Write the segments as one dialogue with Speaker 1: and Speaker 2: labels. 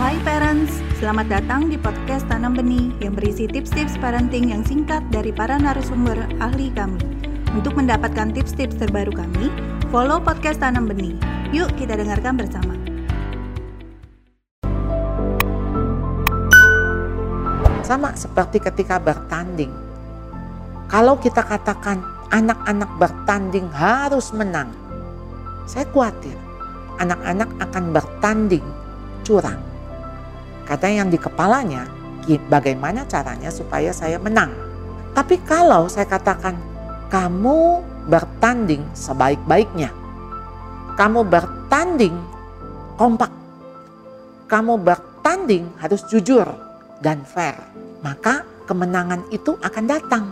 Speaker 1: Hai parents, selamat datang di podcast Tanam Benih yang berisi tips-tips parenting yang singkat dari para narasumber ahli kami. Untuk mendapatkan tips-tips terbaru kami, follow podcast Tanam Benih. Yuk kita dengarkan bersama.
Speaker 2: Sama seperti ketika bertanding. Kalau kita katakan anak-anak bertanding harus menang, saya khawatir anak-anak akan bertanding curang. Kata yang di kepalanya, bagaimana caranya supaya saya menang. Tapi kalau saya katakan, kamu bertanding sebaik-baiknya. Kamu bertanding kompak. Kamu bertanding harus jujur dan fair. Maka kemenangan itu akan datang.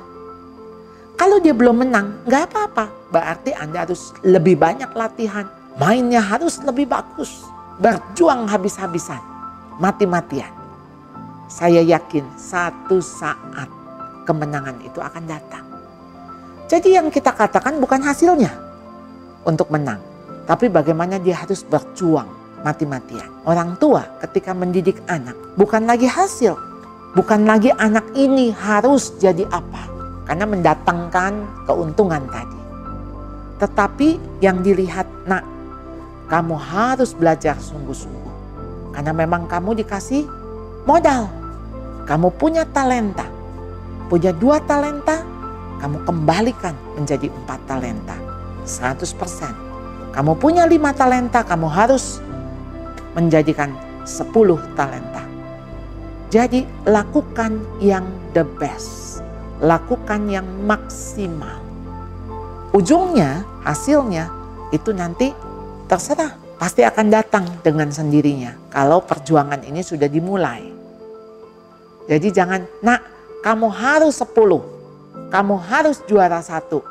Speaker 2: Kalau dia belum menang, nggak apa-apa. Berarti Anda harus lebih banyak latihan. Mainnya harus lebih bagus. Berjuang habis-habisan. Mati-matian. Saya yakin satu saat kemenangan itu akan datang. Jadi yang kita katakan bukan hasilnya untuk menang. Tapi bagaimana dia harus berjuang mati-matian. Orang tua ketika mendidik anak bukan lagi hasil. Bukan lagi anak ini harus jadi apa karena mendatangkan keuntungan tadi. Tetapi yang dilihat, nak, kamu harus belajar sungguh-sungguh. Karena memang kamu dikasih modal. Kamu punya talenta. Punya dua talenta, kamu kembalikan menjadi empat talenta. 100%. Kamu punya lima talenta, kamu harus menjadikan sepuluh talenta. Jadi lakukan yang the best lakukan yang maksimal. Ujungnya, hasilnya itu nanti terserah. Pasti akan datang dengan sendirinya kalau perjuangan ini sudah dimulai. Jadi jangan, nak kamu harus sepuluh, kamu harus juara satu.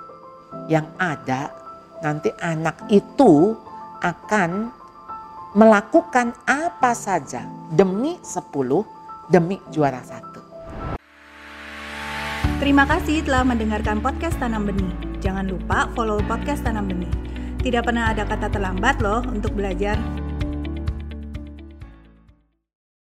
Speaker 2: Yang ada nanti anak itu akan melakukan apa saja demi sepuluh, demi juara satu.
Speaker 1: Terima kasih telah mendengarkan podcast Tanam Benih. Jangan lupa follow podcast Tanam Benih. Tidak pernah ada kata terlambat loh untuk belajar.